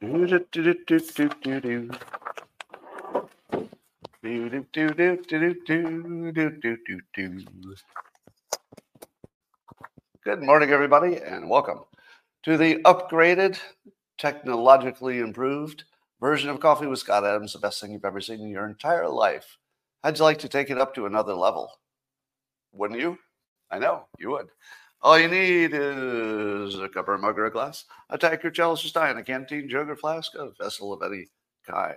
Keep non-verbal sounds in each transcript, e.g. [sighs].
Do, do, do, do, do, do, do. Do, do, do, do, do, do, do, do, do, do. Good morning, everybody, and welcome to the upgraded, technologically improved version of Coffee with Scott Adams, the best thing you've ever seen in your entire life. How'd you like to take it up to another level? Wouldn't you? I know you would. All you need is a cup or mug or a glass, a tankard, chalice or stein, a canteen, jug or flask, a vessel of any kind.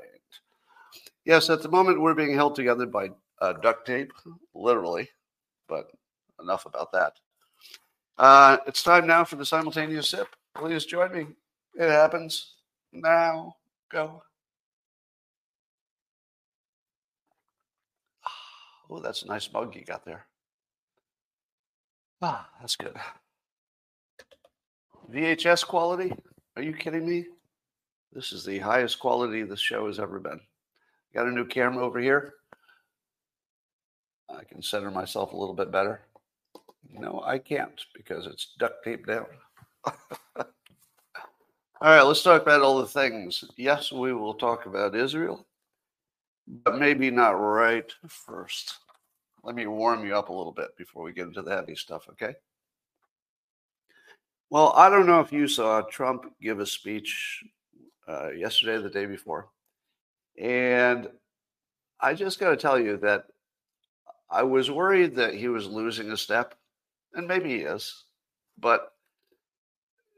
Yes, at the moment we're being held together by uh, duct tape, literally, but enough about that. Uh, it's time now for the simultaneous sip. Please join me. It happens now. Go. [sighs] Oh, that's a nice mug you got there. Ah, that's good. VHS quality? Are you kidding me? This is the highest quality this show has ever been. Got a new camera over here. I can center myself a little bit better. No, I can't because it's duct taped down. [laughs] all right, let's talk about all the things. Yes, we will talk about Israel, but maybe not right first. Let me warm you up a little bit before we get into the heavy stuff, okay? Well, I don't know if you saw Trump give a speech uh, yesterday, the day before. And I just got to tell you that I was worried that he was losing a step, and maybe he is, but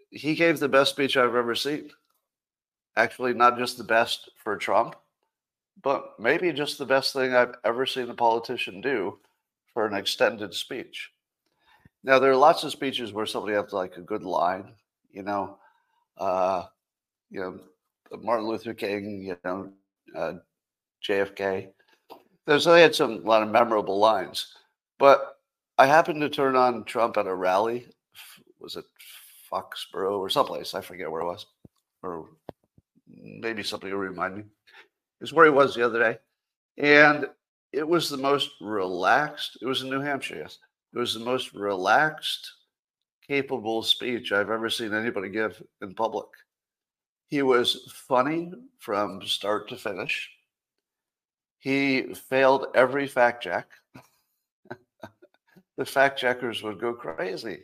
he gave the best speech I've ever seen. Actually, not just the best for Trump, but maybe just the best thing I've ever seen a politician do for an extended speech. Now, there are lots of speeches where somebody has like a good line, you know, uh, you know, Martin Luther King, you know, uh, JFK. There's they had some a lot of memorable lines, but I happened to turn on Trump at a rally. Was it Foxborough or someplace? I forget where it was, or maybe somebody will remind me is where he was the other day. And it was the most relaxed, it was in New Hampshire, yes. It was the most relaxed, capable speech I've ever seen anybody give in public. He was funny from start to finish. He failed every fact check. [laughs] the fact checkers would go crazy.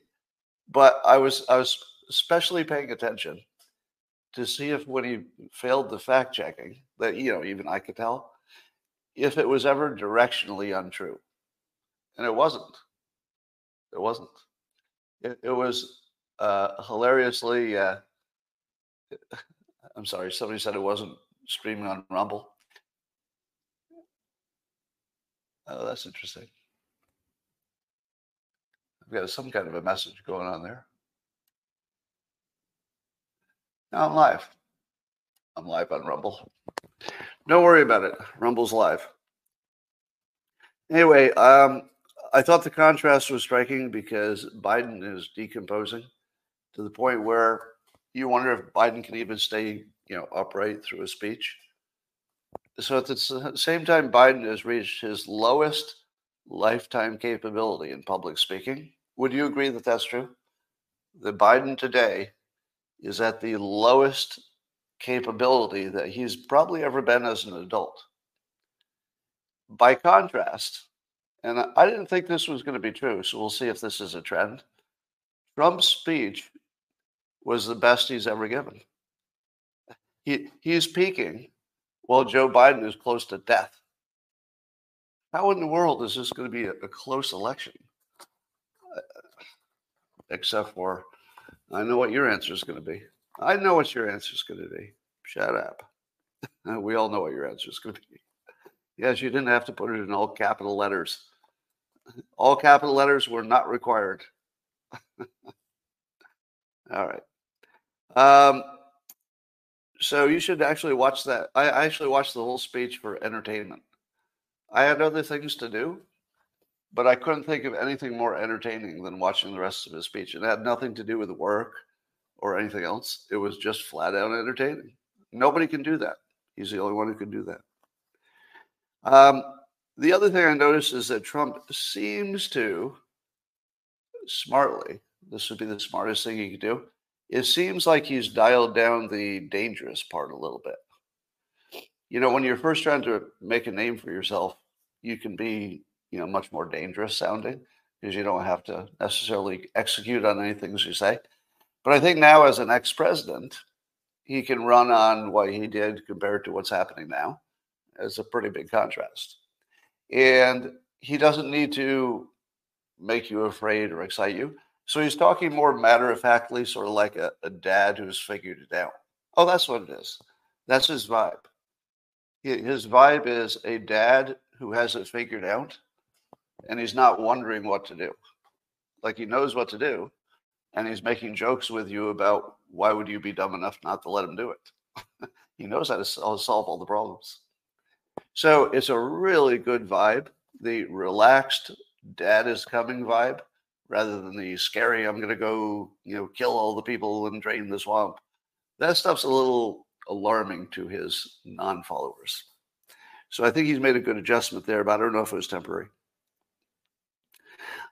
But I was I was especially paying attention to see if when he failed the fact checking, that you know even I could tell, if it was ever directionally untrue, and it wasn't. It wasn't. It, it was uh, hilariously. Uh, [laughs] I'm sorry, somebody said it wasn't streaming on Rumble. Oh, that's interesting. I've got some kind of a message going on there. Now I'm live. I'm live on Rumble. Don't worry about it. Rumble's live. Anyway, um, I thought the contrast was striking because Biden is decomposing to the point where you wonder if Biden can even stay, you know, upright through a speech. So at the same time, Biden has reached his lowest lifetime capability in public speaking. Would you agree that that's true? That Biden today is at the lowest capability that he's probably ever been as an adult. By contrast, and I didn't think this was going to be true, so we'll see if this is a trend. Trump's speech was the best he's ever given. He, he's peaking while Joe Biden is close to death. How in the world is this going to be a, a close election? Uh, except for I know what your answer is going to be. I know what your answer is going to be. Shut up. [laughs] we all know what your answer is going to be. Yes, you didn't have to put it in all capital letters. All capital letters were not required. [laughs] all right. Um, so you should actually watch that. I actually watched the whole speech for entertainment. I had other things to do, but I couldn't think of anything more entertaining than watching the rest of his speech. It had nothing to do with work or anything else. It was just flat out entertaining. Nobody can do that. He's the only one who can do that. Um, the other thing I noticed is that Trump seems to smartly, this would be the smartest thing he could do, it seems like he's dialed down the dangerous part a little bit. You know, when you're first trying to make a name for yourself, you can be, you know, much more dangerous sounding because you don't have to necessarily execute on any things you say. But I think now, as an ex president, he can run on what he did compared to what's happening now. It's a pretty big contrast. And he doesn't need to make you afraid or excite you. So he's talking more matter of factly, sort of like a, a dad who's figured it out. Oh, that's what it is. That's his vibe. His vibe is a dad who has it figured out and he's not wondering what to do. Like he knows what to do and he's making jokes with you about why would you be dumb enough not to let him do it. [laughs] he knows how to solve all the problems. So it's a really good vibe. The relaxed dad is coming vibe rather than the scary I'm going to go, you know, kill all the people and drain the swamp. That stuff's a little alarming to his non-followers. So I think he's made a good adjustment there, but I don't know if it was temporary.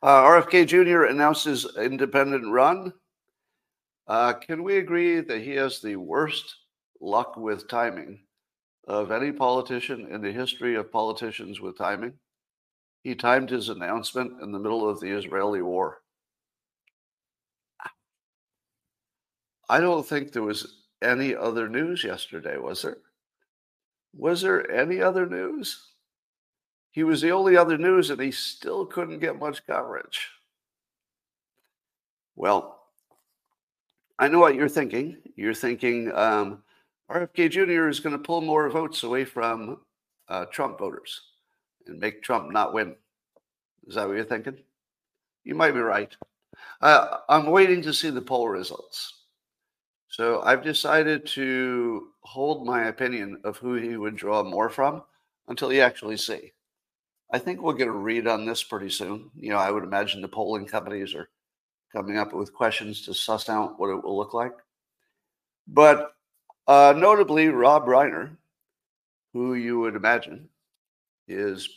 Uh, RFK Jr. announces independent run. Uh, can we agree that he has the worst luck with timing of any politician in the history of politicians with timing? He timed his announcement in the middle of the Israeli war. I don't think there was any other news yesterday, was there? Was there any other news? He was the only other news, and he still couldn't get much coverage. Well, I know what you're thinking. You're thinking um, RFK Jr. is going to pull more votes away from uh, Trump voters and make Trump not win. Is that what you're thinking? You might be right. Uh, I'm waiting to see the poll results. So I've decided to hold my opinion of who he would draw more from until you actually see. I think we'll get a read on this pretty soon. You know, I would imagine the polling companies are coming up with questions to suss out what it will look like. But uh, notably, Rob Reiner, who you would imagine is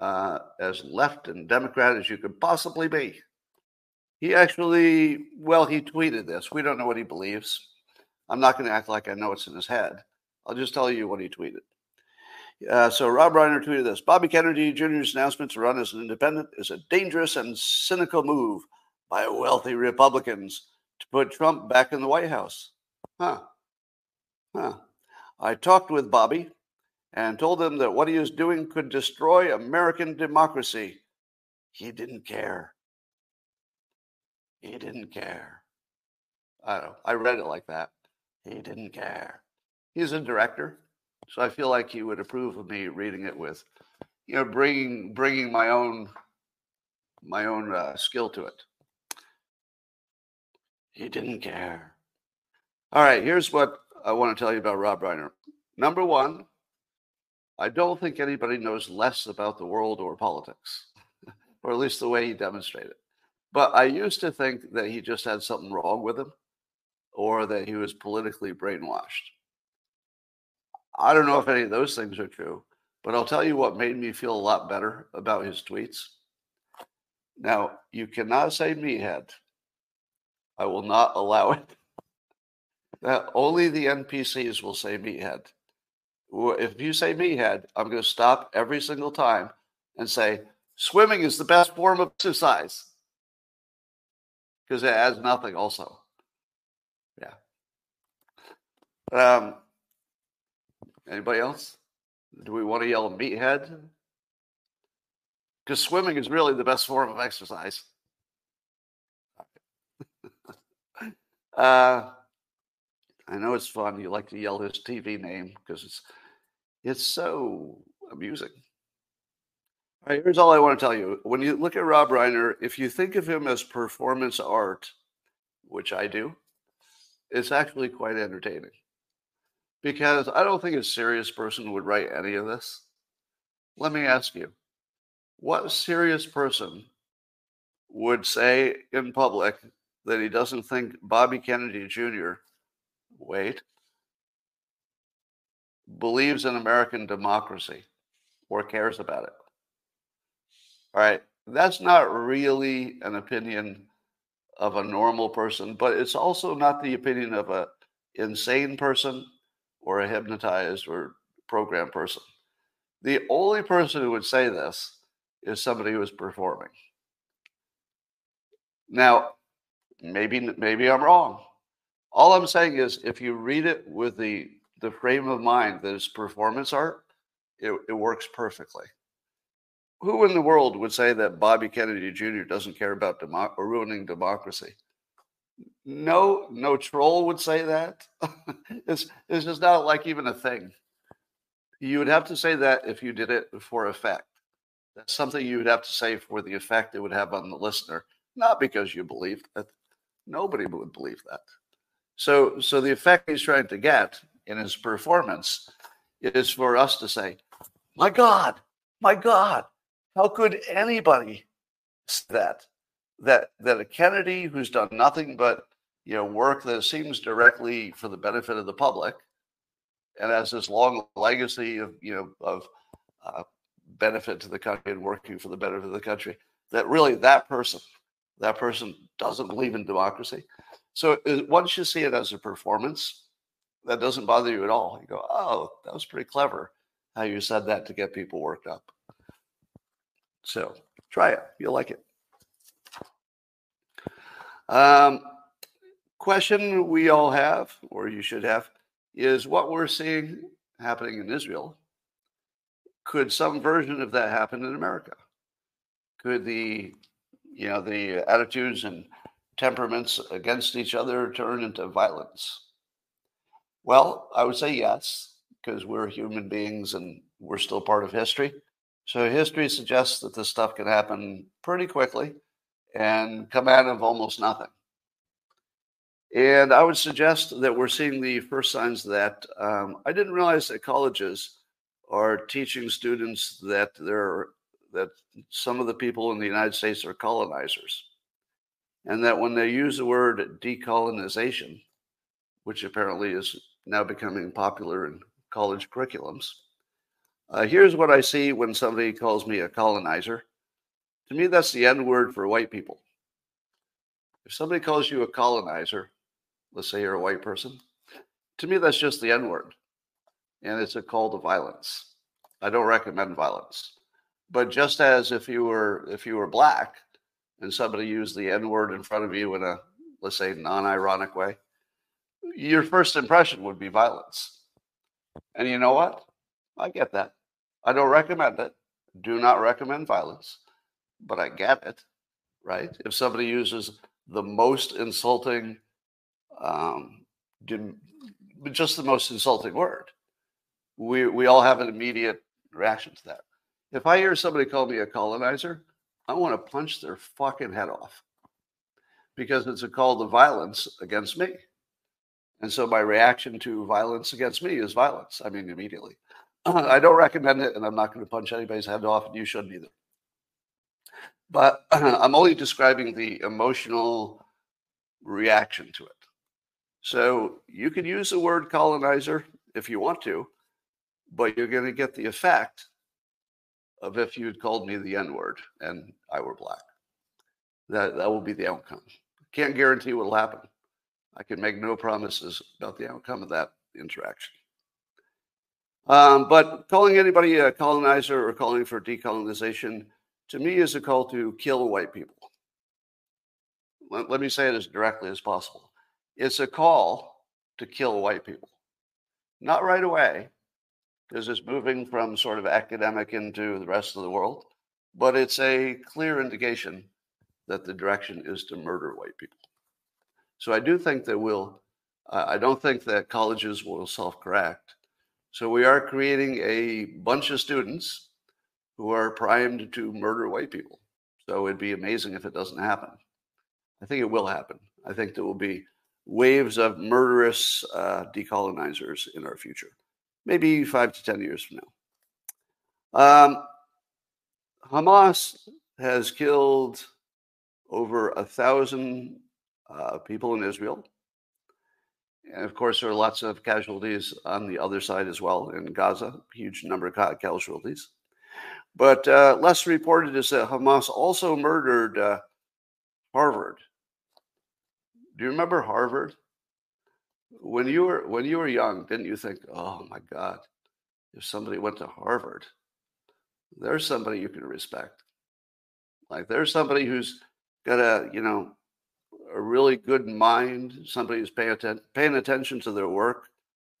uh, as left and Democrat as you could possibly be. He actually, well, he tweeted this. We don't know what he believes. I'm not going to act like I know what's in his head. I'll just tell you what he tweeted. Uh, so Rob Reiner tweeted this Bobby Kennedy Jr.'s announcement to run as an independent is a dangerous and cynical move by wealthy Republicans to put Trump back in the White House. Huh. Huh. I talked with Bobby and told him that what he was doing could destroy American democracy. He didn't care. He didn't care. I don't know. I read it like that. He didn't care. He's a director. So I feel like he would approve of me reading it with, you know, bringing bringing my own my own uh, skill to it. He didn't care. All right, here's what I want to tell you about Rob Reiner. Number one, I don't think anybody knows less about the world or politics, [laughs] or at least the way he demonstrated. But I used to think that he just had something wrong with him, or that he was politically brainwashed. I don't know if any of those things are true, but I'll tell you what made me feel a lot better about his tweets. Now, you cannot say me meathead. I will not allow it. That only the NPCs will say me meathead. If you say me meathead, I'm going to stop every single time and say swimming is the best form of exercise because it adds nothing. Also, yeah. Um, Anybody else? Do we want to yell meathead? Because swimming is really the best form of exercise. [laughs] uh, I know it's fun. You like to yell his TV name because it's it's so amusing. All right, here's all I want to tell you. When you look at Rob Reiner, if you think of him as performance art, which I do, it's actually quite entertaining because I don't think a serious person would write any of this. Let me ask you what serious person would say in public that he doesn't think Bobby Kennedy Jr., wait, believes in American democracy or cares about it? All right, that's not really an opinion of a normal person, but it's also not the opinion of a insane person or a hypnotized or programmed person. The only person who would say this is somebody who is performing. Now, maybe maybe I'm wrong. All I'm saying is if you read it with the the frame of mind that is performance art, it, it works perfectly. Who in the world would say that Bobby Kennedy Jr. doesn't care about demo- ruining democracy? No, no troll would say that. [laughs] it's it's just not like even a thing. You would have to say that if you did it for effect. That's something you would have to say for the effect it would have on the listener, not because you believed that. Nobody would believe that. So, so the effect he's trying to get in his performance is for us to say, "My God, my God, how could anybody say that? That that a Kennedy who's done nothing but you know work that seems directly for the benefit of the public, and has this long legacy of you know of uh, benefit to the country and working for the benefit of the country, that really that person, that person doesn't believe in democracy. So uh, once you see it as a performance, that doesn't bother you at all. You go, oh, that was pretty clever how you said that to get people worked up. So try it. You'll like it. Um, question we all have, or you should have, is what we're seeing happening in Israel. Could some version of that happen in America? Could the, you know, the attitudes and temperaments against each other turn into violence? Well, I would say yes, because we're human beings and we're still part of history. So history suggests that this stuff can happen pretty quickly and come out of almost nothing. And I would suggest that we're seeing the first signs that. Um, I didn't realize that colleges are teaching students that there that some of the people in the United States are colonizers, and that when they use the word decolonization, which apparently is now becoming popular in college curriculums, uh, here's what I see when somebody calls me a colonizer. To me, that's the N word for white people. If somebody calls you a colonizer, let's say you're a white person, to me, that's just the N word. And it's a call to violence. I don't recommend violence. But just as if you were if you were black and somebody used the N word in front of you in a let's say non-ironic way, your first impression would be violence. And you know what? I get that. I don't recommend it. Do not recommend violence, but I get it, right? If somebody uses the most insulting, um, just the most insulting word, we we all have an immediate reaction to that. If I hear somebody call me a colonizer, I want to punch their fucking head off because it's a call to violence against me. And so my reaction to violence against me is violence. I mean, immediately. [clears throat] I don't recommend it, and I'm not going to punch anybody's head off, and you shouldn't either. But [clears throat] I'm only describing the emotional reaction to it. So you can use the word colonizer if you want to, but you're going to get the effect of if you had called me the N word and I were black. That, that will be the outcome. Can't guarantee what will happen. I can make no promises about the outcome of that interaction. Um, but calling anybody a colonizer or calling for decolonization to me is a call to kill white people. Let, let me say it as directly as possible. It's a call to kill white people. Not right away, because it's moving from sort of academic into the rest of the world, but it's a clear indication that the direction is to murder white people. So I do think that we'll, uh, I don't think that colleges will self correct. So we are creating a bunch of students who are primed to murder white people. So it'd be amazing if it doesn't happen. I think it will happen. I think there will be waves of murderous uh, decolonizers in our future, maybe five to 10 years from now. Um, Hamas has killed over a thousand uh, people in Israel. And of course, there are lots of casualties on the other side as well in Gaza, huge number of casualties. But uh, less reported is that Hamas also murdered uh, Harvard Do you remember Harvard? When you were when you were young, didn't you think, "Oh my God, if somebody went to Harvard, there's somebody you can respect. Like there's somebody who's got a you know a really good mind, somebody who's paying atten- paying attention to their work,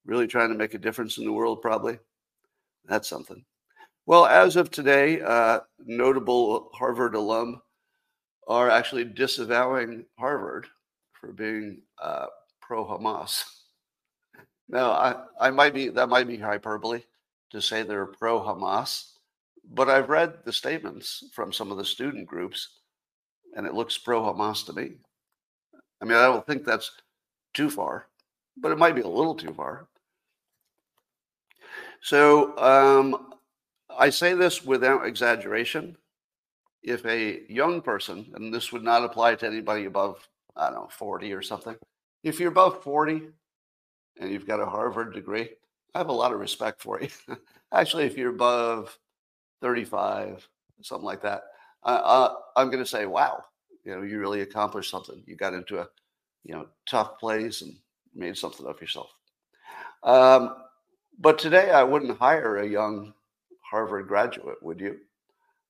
really trying to make a difference in the world. Probably that's something." Well, as of today, uh, notable Harvard alum are actually disavowing Harvard for being uh, pro Hamas. [laughs] Now, I, I might be that might be hyperbole to say they're pro Hamas, but I've read the statements from some of the student groups, and it looks pro Hamas to me. I mean, I don't think that's too far, but it might be a little too far. So um, I say this without exaggeration. If a young person, and this would not apply to anybody above, I don't know, 40 or something, if you're above 40 and you've got a Harvard degree, I have a lot of respect for you. [laughs] Actually, if you're above 35, something like that, uh, I'm going to say, wow, you know, you really accomplished something. You got into a, you know, tough place and made something of yourself. Um, but today, I wouldn't hire a young Harvard graduate, would you?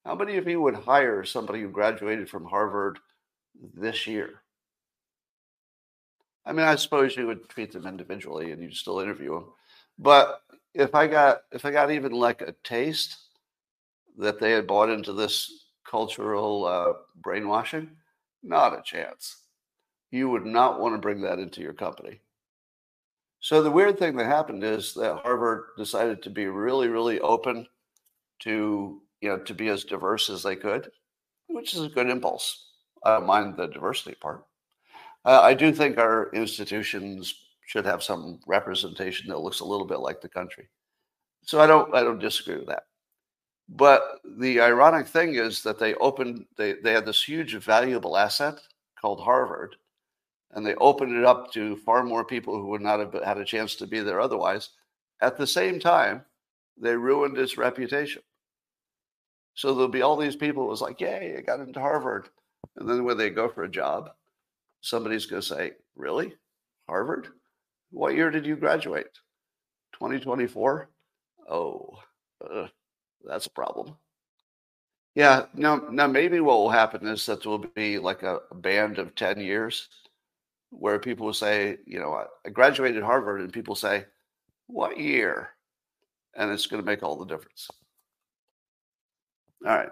How many of you would hire somebody who graduated from Harvard this year? I mean, I suppose you would treat them individually and you'd still interview them. But if I got if I got even like a taste that they had bought into this cultural uh, brainwashing, not a chance. You would not want to bring that into your company. So the weird thing that happened is that Harvard decided to be really, really open to you know to be as diverse as they could, which is a good impulse. I don't mind the diversity part. Uh, I do think our institutions should have some representation that looks a little bit like the country. So I don't I don't disagree with that. But the ironic thing is that they opened they, they had this huge valuable asset called Harvard, and they opened it up to far more people who would not have had a chance to be there otherwise. At the same time, they ruined its reputation. So there'll be all these people was like, yay, I got into Harvard. And then when they go for a job, somebody's going to say, really? Harvard? What year did you graduate? 2024? Oh, uh, that's a problem. Yeah, now, now maybe what will happen is that there will be like a band of 10 years where people will say, you know, I graduated Harvard, and people say, what year? And it's going to make all the difference. All right.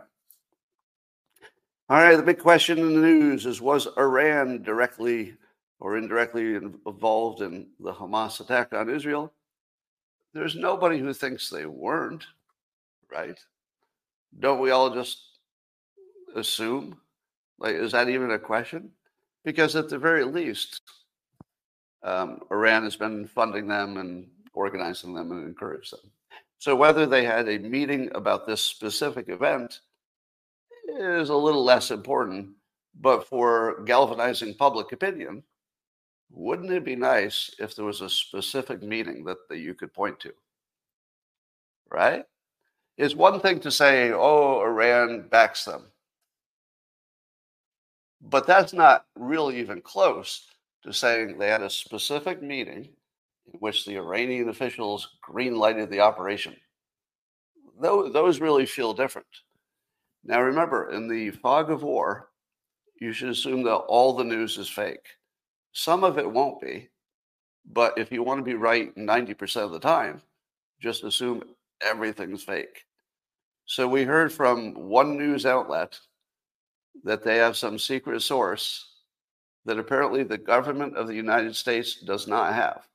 All right. The big question in the news is Was Iran directly or indirectly involved in the Hamas attack on Israel? There's nobody who thinks they weren't, right? Don't we all just assume? Like, is that even a question? Because at the very least, um, Iran has been funding them and organizing them and encouraging them. So whether they had a meeting about this specific event is a little less important, but for galvanizing public opinion, wouldn't it be nice if there was a specific meeting that, that you could point to? Right? It's one thing to say, oh, Iran backs them. But that's not really even close to saying they had a specific meeting in which the Iranian officials greenlighted the operation. Those, those really feel different. Now, remember, in the fog of war, you should assume that all the news is fake. Some of it won't be, but if you want to be right 90% of the time, just assume everything's fake. So we heard from one news outlet that they have some secret source that apparently the government of the United States does not have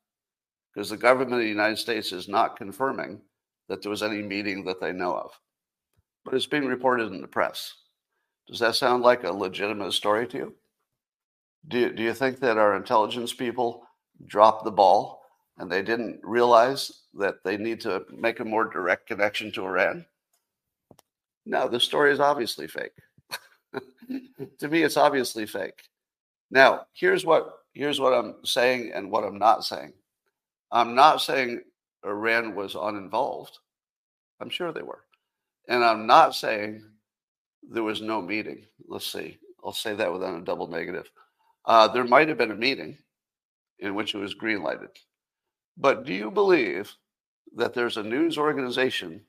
because the government of the United States is not confirming that there was any meeting that they know of. But it's being reported in the press. Does that sound like a legitimate story to you? Do you, do you think that our intelligence people dropped the ball and they didn't realize that they need to make a more direct connection to Iran? No, the story is obviously fake. [laughs] to me, it's obviously fake. Now, here's what here's what I'm saying and what I'm not saying. I'm not saying Iran was uninvolved. I'm sure they were. And I'm not saying there was no meeting. Let's see. I'll say that without a double negative. Uh, there might have been a meeting in which it was green lighted. But do you believe that there's a news organization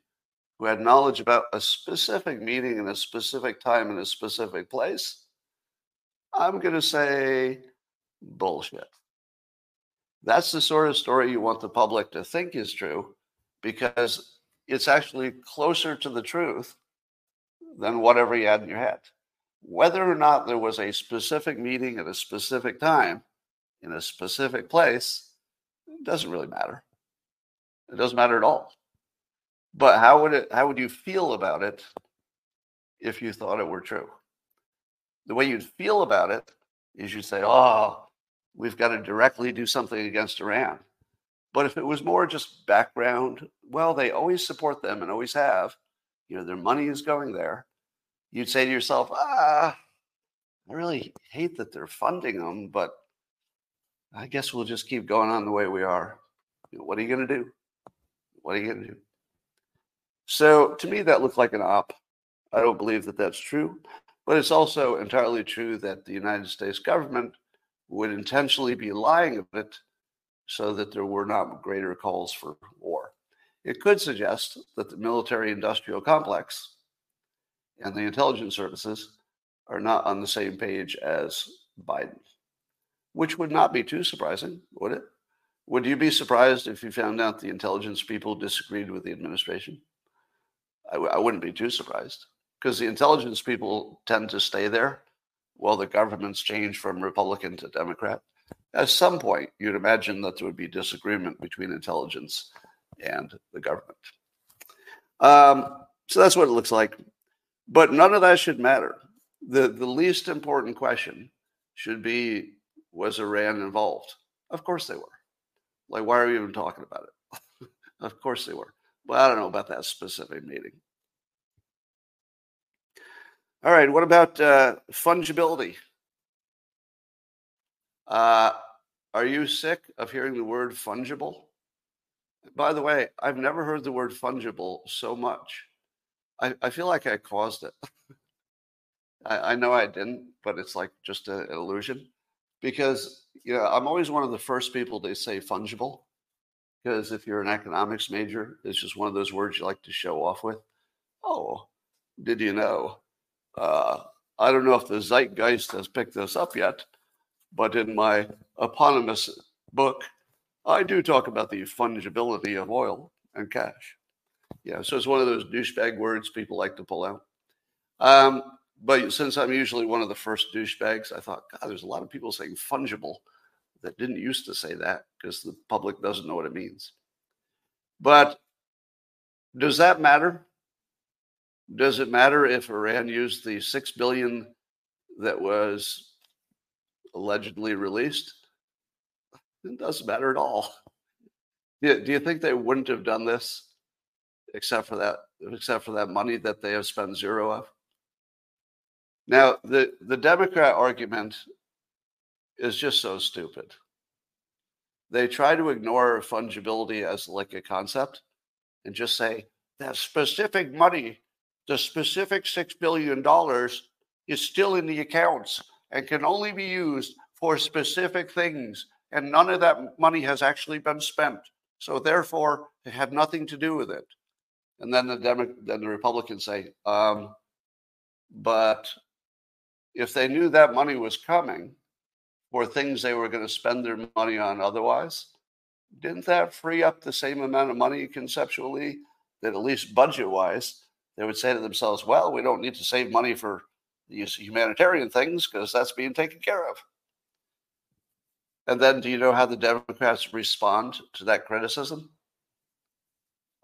who had knowledge about a specific meeting in a specific time in a specific place? I'm going to say bullshit. That's the sort of story you want the public to think is true because it's actually closer to the truth than whatever you had in your head. Whether or not there was a specific meeting at a specific time in a specific place doesn't really matter. It doesn't matter at all. But how would it how would you feel about it if you thought it were true? The way you'd feel about it is you'd say, "Oh, we've got to directly do something against Iran." But if it was more just background, well, they always support them and always have. You know, their money is going there. You'd say to yourself, "Ah, I really hate that they're funding them, but I guess we'll just keep going on the way we are. You know, what are you going to do? What are you going to do? So to me, that looked like an op. I don't believe that that's true, but it's also entirely true that the United States government would intentionally be lying about it so that there were not greater calls for war. It could suggest that the military industrial complex and the intelligence services are not on the same page as Biden which would not be too surprising, would it? Would you be surprised if you found out the intelligence people disagreed with the administration? I w- I wouldn't be too surprised because the intelligence people tend to stay there while the governments change from Republican to Democrat. At some point, you'd imagine that there would be disagreement between intelligence and the government. Um, so that's what it looks like. But none of that should matter. The, the least important question should be was Iran involved? Of course they were. Like, why are we even talking about it? [laughs] of course they were. But I don't know about that specific meeting. All right, what about uh, fungibility? Uh, are you sick of hearing the word fungible? By the way, I've never heard the word fungible so much. I, I feel like I caused it. [laughs] I, I, know I didn't, but it's like just a, an illusion because you know I'm always one of the first people to say fungible because if you're an economics major, it's just one of those words you like to show off with. Oh, did you know? Uh, I don't know if the zeitgeist has picked this up yet, but in my eponymous book, I do talk about the fungibility of oil and cash. Yeah, so it's one of those douchebag words people like to pull out. Um, but since I'm usually one of the first douchebags, I thought, God, there's a lot of people saying fungible that didn't used to say that because the public doesn't know what it means. But does that matter? Does it matter if Iran used the six billion that was allegedly released? It doesn't matter at all. Do you think they wouldn't have done this except for that, except for that money that they have spent zero of? Now, the, the Democrat argument is just so stupid. They try to ignore fungibility as like a concept and just say that specific money, the specific $6 billion, is still in the accounts and can only be used for specific things. And none of that money has actually been spent. So therefore, it had nothing to do with it. And then the Demo- then the Republicans say, um, but if they knew that money was coming for things they were going to spend their money on otherwise, didn't that free up the same amount of money conceptually that at least budget wise, they would say to themselves, well, we don't need to save money for these humanitarian things because that's being taken care of. And then do you know how the Democrats respond to that criticism?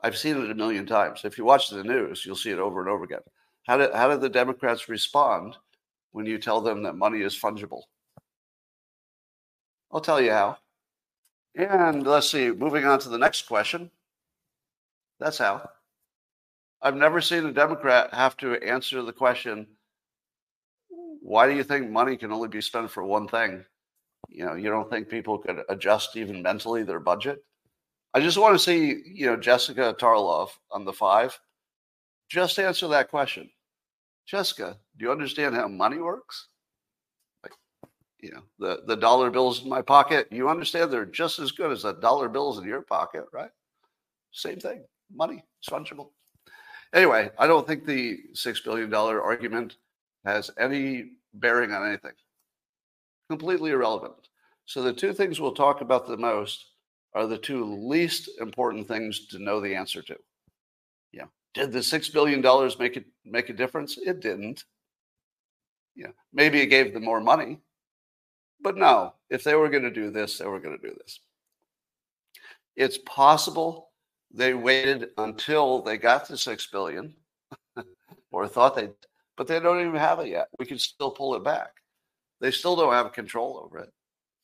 I've seen it a million times. If you watch the news, you'll see it over and over again. How did, how did the Democrats respond when you tell them that money is fungible? I'll tell you how. And let's see, moving on to the next question. That's how. I've never seen a Democrat have to answer the question why do you think money can only be spent for one thing? You know, you don't think people could adjust even mentally their budget? I just want to see, you know, Jessica Tarlov on the five. Just answer that question. Jessica, do you understand how money works? Like, you know, the, the dollar bills in my pocket, you understand they're just as good as the dollar bills in your pocket, right? Same thing. Money, it's fungible. Anyway, I don't think the $6 billion argument has any bearing on anything. Completely irrelevant. So the two things we'll talk about the most are the two least important things to know the answer to. Yeah. Did the $6 billion make it make a difference? It didn't. Yeah. Maybe it gave them more money. But no, if they were going to do this, they were going to do this. It's possible they waited until they got to 6 billion [laughs] or thought they but they don't even have it yet. We can still pull it back. They still don't have control over it.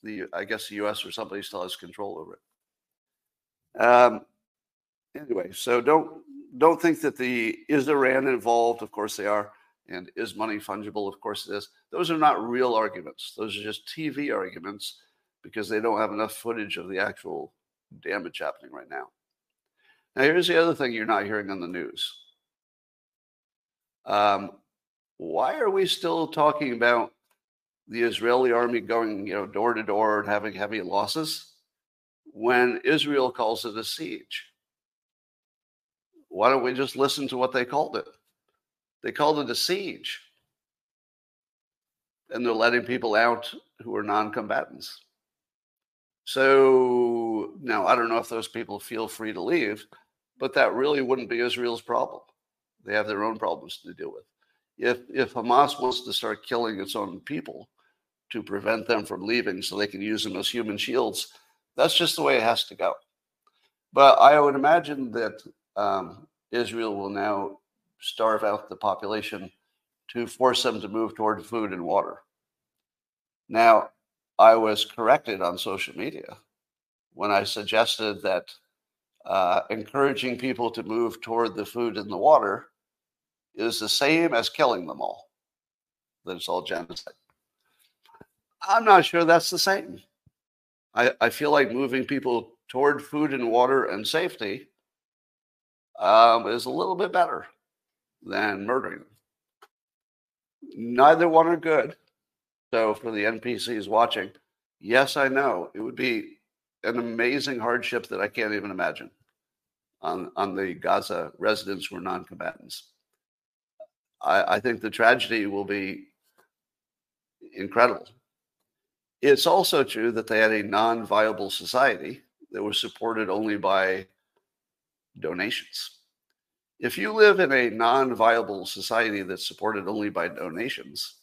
The I guess the US or somebody still has control over it. Um anyway, so don't don't think that the is Iran involved? Of course they are. And is money fungible? Of course it is. Those are not real arguments. Those are just TV arguments because they don't have enough footage of the actual damage happening right now. Now, here's the other thing you're not hearing on the news. Um, why are we still talking about the Israeli army going, you know, door to door and having heavy losses when Israel calls it a siege? Why don't we just listen to what they called it? They called it a siege. And they're letting people out who are non combatants. So now I don't know if those people feel free to leave, but that really wouldn't be Israel's problem. They have their own problems to deal with. If if Hamas wants to start killing its own people to prevent them from leaving so they can use them as human shields, that's just the way it has to go. But I would imagine that um, Israel will now starve out the population to force them to move toward food and water. Now, I was corrected on social media when I suggested that uh, encouraging people to move toward the food and the water is the same as killing them all. That it's all genocide. I'm not sure that's the same. I, I feel like moving people toward food and water and safety um, is a little bit better than murdering them. Neither one are good. So, for the NPCs watching, yes, I know it would be an amazing hardship that I can't even imagine on, on the Gaza residents who are non combatants. I, I think the tragedy will be incredible. It's also true that they had a non viable society that was supported only by donations. If you live in a non viable society that's supported only by donations,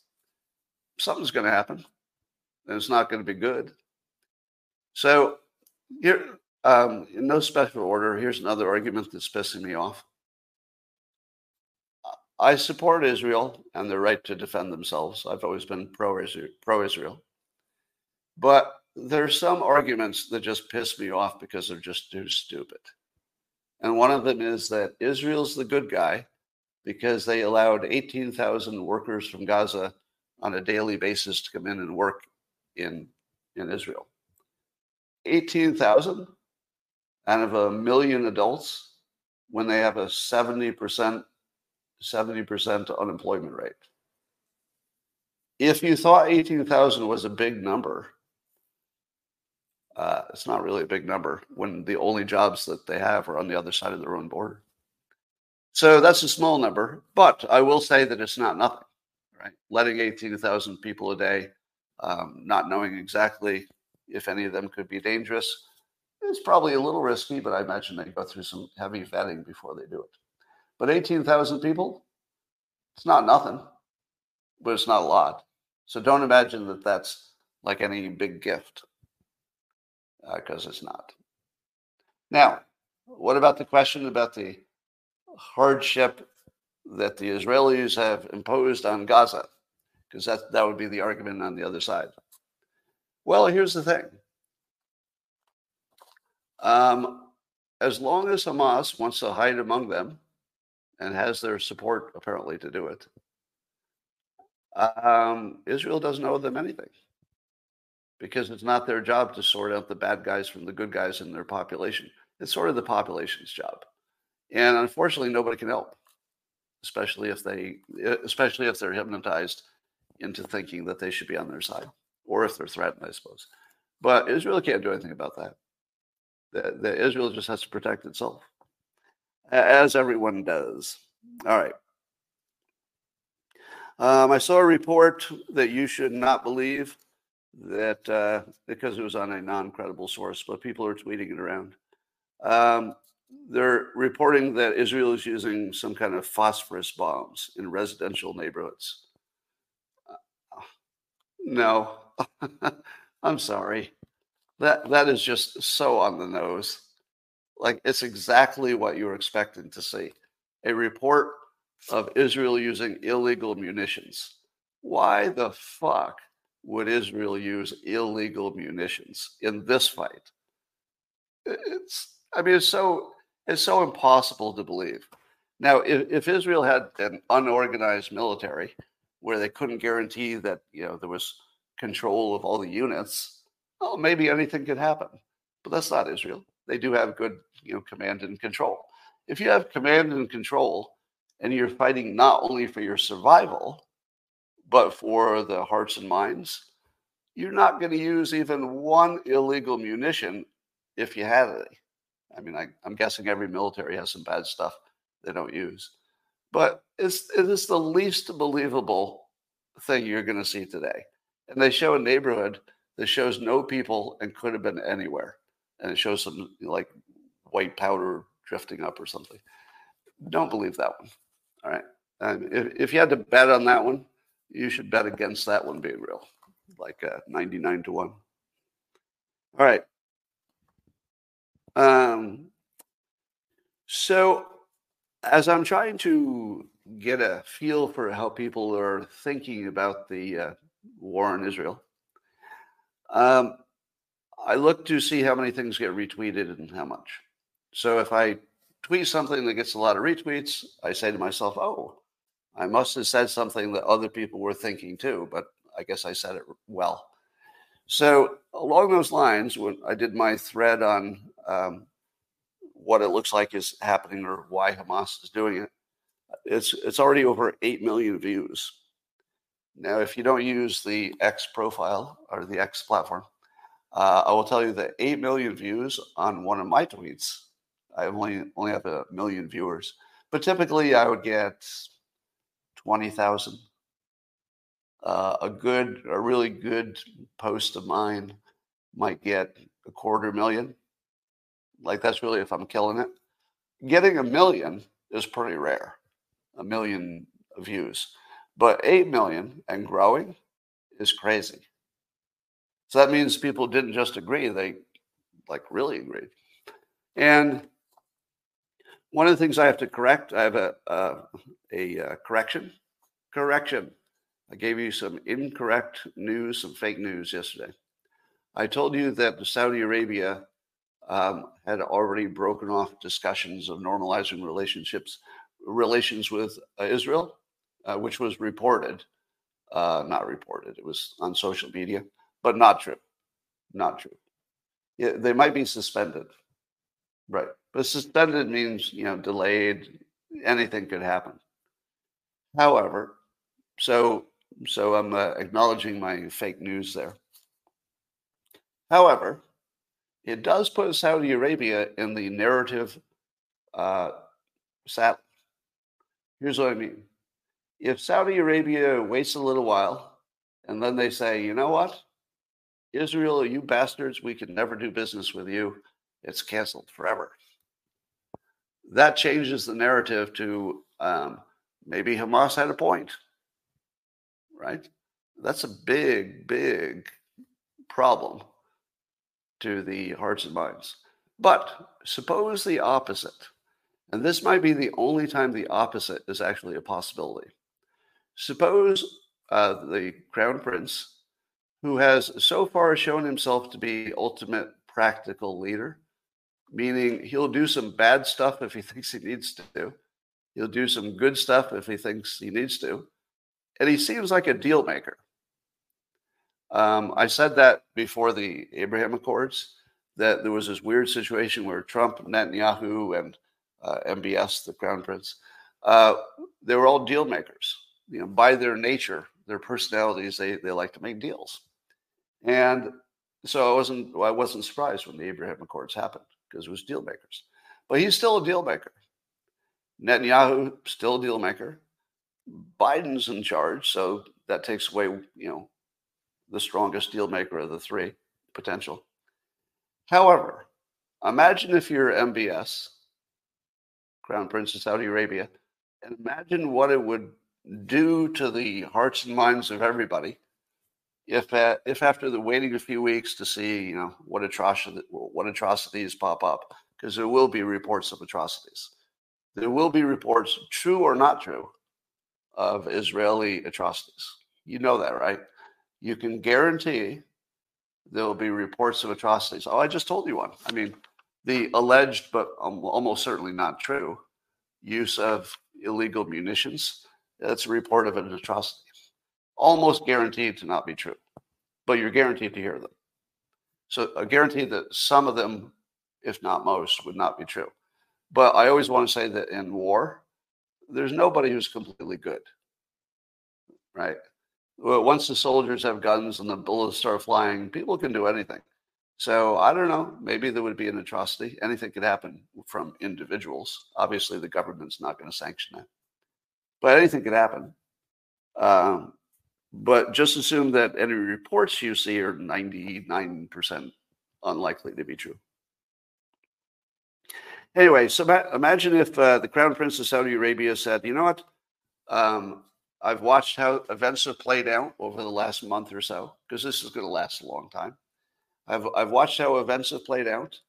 something's going to happen and it's not going to be good. So, here, um, in no special order, here's another argument that's pissing me off. I support Israel and their right to defend themselves. I've always been pro Israel. But there's some arguments that just piss me off because they're just too stupid. And one of them is that Israel's the good guy because they allowed 18,000 workers from Gaza on a daily basis to come in and work in, in Israel. 18,000 out of a million adults when they have a 70% 70% unemployment rate. If you thought 18,000 was a big number, uh, it's not really a big number when the only jobs that they have are on the other side of their own border. So that's a small number, but I will say that it's not nothing, right? Letting 18,000 people a day, um, not knowing exactly if any of them could be dangerous, It's probably a little risky, but I imagine they go through some heavy vetting before they do it. But 18,000 people, it's not nothing, but it's not a lot. So don't imagine that that's like any big gift, because uh, it's not. Now, what about the question about the hardship that the Israelis have imposed on Gaza? Because that, that would be the argument on the other side. Well, here's the thing. Um, as long as Hamas wants to hide among them, and has their support apparently to do it. Um, Israel doesn't owe them anything because it's not their job to sort out the bad guys from the good guys in their population. It's sort of the population's job, and unfortunately, nobody can help, especially if they, especially if they're hypnotized into thinking that they should be on their side or if they're threatened, I suppose. But Israel can't do anything about that. The, the Israel just has to protect itself, as everyone does. All right. Um, I saw a report that you should not believe that uh, because it was on a non-credible source, but people are tweeting it around. Um, they're reporting that Israel is using some kind of phosphorus bombs in residential neighborhoods. Uh, no, [laughs] I'm sorry. That that is just so on the nose. Like it's exactly what you were expecting to see. A report of Israel using illegal munitions. Why the fuck would Israel use illegal munitions in this fight? It's I mean it's so it's so impossible to believe. Now, if, if Israel had an unorganized military where they couldn't guarantee that you know there was control of all the units, well, maybe anything could happen. But that's not Israel. They do have good you know command and control. If you have command and control, and you're fighting not only for your survival, but for the hearts and minds, you're not going to use even one illegal munition if you had any. I mean, I, am guessing every military has some bad stuff they don't use, but it's it is the least believable thing you're going to see today. And they show a neighborhood that shows no people and could have been anywhere, and it shows some like white powder drifting up or something. Don't believe that one. All right. Um, if, if you had to bet on that one, you should bet against that one being real, like uh, 99 to 1. All right. Um, so, as I'm trying to get a feel for how people are thinking about the uh, war in Israel, um, I look to see how many things get retweeted and how much. So, if I tweet something that gets a lot of retweets, I say to myself, oh, I must have said something that other people were thinking too, but I guess I said it well. So, along those lines, when I did my thread on um, what it looks like is happening or why Hamas is doing it, it's it's already over eight million views. Now, if you don't use the X profile or the X platform, uh, I will tell you that eight million views on one of my tweets. I only only have a million viewers, but typically I would get twenty thousand. Uh, a good, a really good post of mine might get a quarter million. Like that's really if I'm killing it. Getting a million is pretty rare, a million views. But 8 million and growing is crazy. So that means people didn't just agree, they like really agreed. And one of the things I have to correct, I have a, a, a, a correction. Correction. I gave you some incorrect news, some fake news yesterday. I told you that Saudi Arabia um, had already broken off discussions of normalizing relationships, relations with uh, Israel, uh, which was reported, uh, not reported. It was on social media, but not true, not true. Yeah, they might be suspended, right? But suspended means you know delayed. Anything could happen. However, so so I'm uh, acknowledging my fake news there. However, it does put Saudi Arabia in the narrative uh. Here's what I mean. If Saudi Arabia waits a little while and then they say, you know what? Israel, you bastards, we can never do business with you. It's canceled forever. That changes the narrative to um, maybe Hamas had a point, right? That's a big, big problem to the hearts and minds. But suppose the opposite, and this might be the only time the opposite is actually a possibility. Suppose uh, the crown prince, who has so far shown himself to be ultimate practical leader, meaning he'll do some bad stuff if he [laughs] thinks he needs to he'll do some good stuff if he thinks he needs to, and he seems like a deal maker. Um, I said that before the Abraham Accords, that there was this weird situation where Trump, Netanyahu, and uh, MBS, the crown prince, uh, they were all deal makers. You know, by their nature, their personalities, they, they like to make deals. And so I wasn't I wasn't surprised when the Abraham Accords happened because it was deal makers. But he's still a deal maker. Netanyahu still a deal maker. Biden's in charge, so that takes away, you know, the strongest deal maker of the three potential. However, imagine if you're MBS, Crown Prince of Saudi Arabia, and imagine what it would do to the hearts and minds of everybody. If uh, if after the waiting a few weeks to see you know what atrocity what atrocities pop up because there will be reports of atrocities. There will be reports true or not true of israeli atrocities. You know that right? You can guarantee there will be reports of atrocities. Oh i just told you one. I mean the alleged but almost certainly not true use of illegal munitions that's a report of an atrocity almost guaranteed to not be true, but you're guaranteed to hear them. So uh, a guarantee that some of them, if not most, would not be true. But I always want to say that in war, there's nobody who's completely good, right? Once the soldiers have guns and the bullets start flying, people can do anything. So I don't know. Maybe there would be an atrocity. Anything could happen from individuals. Obviously, the government's not going to sanction that, but anything could happen. Um, but just assume that any reports you see are 99% unlikely to be true. Anyway, so imagine if uh, the Crown Prince of Saudi Arabia said, you know what? Um, I've watched how events have played out over the last month or so, because this is going to last a long time. I've, I've watched how events have played out,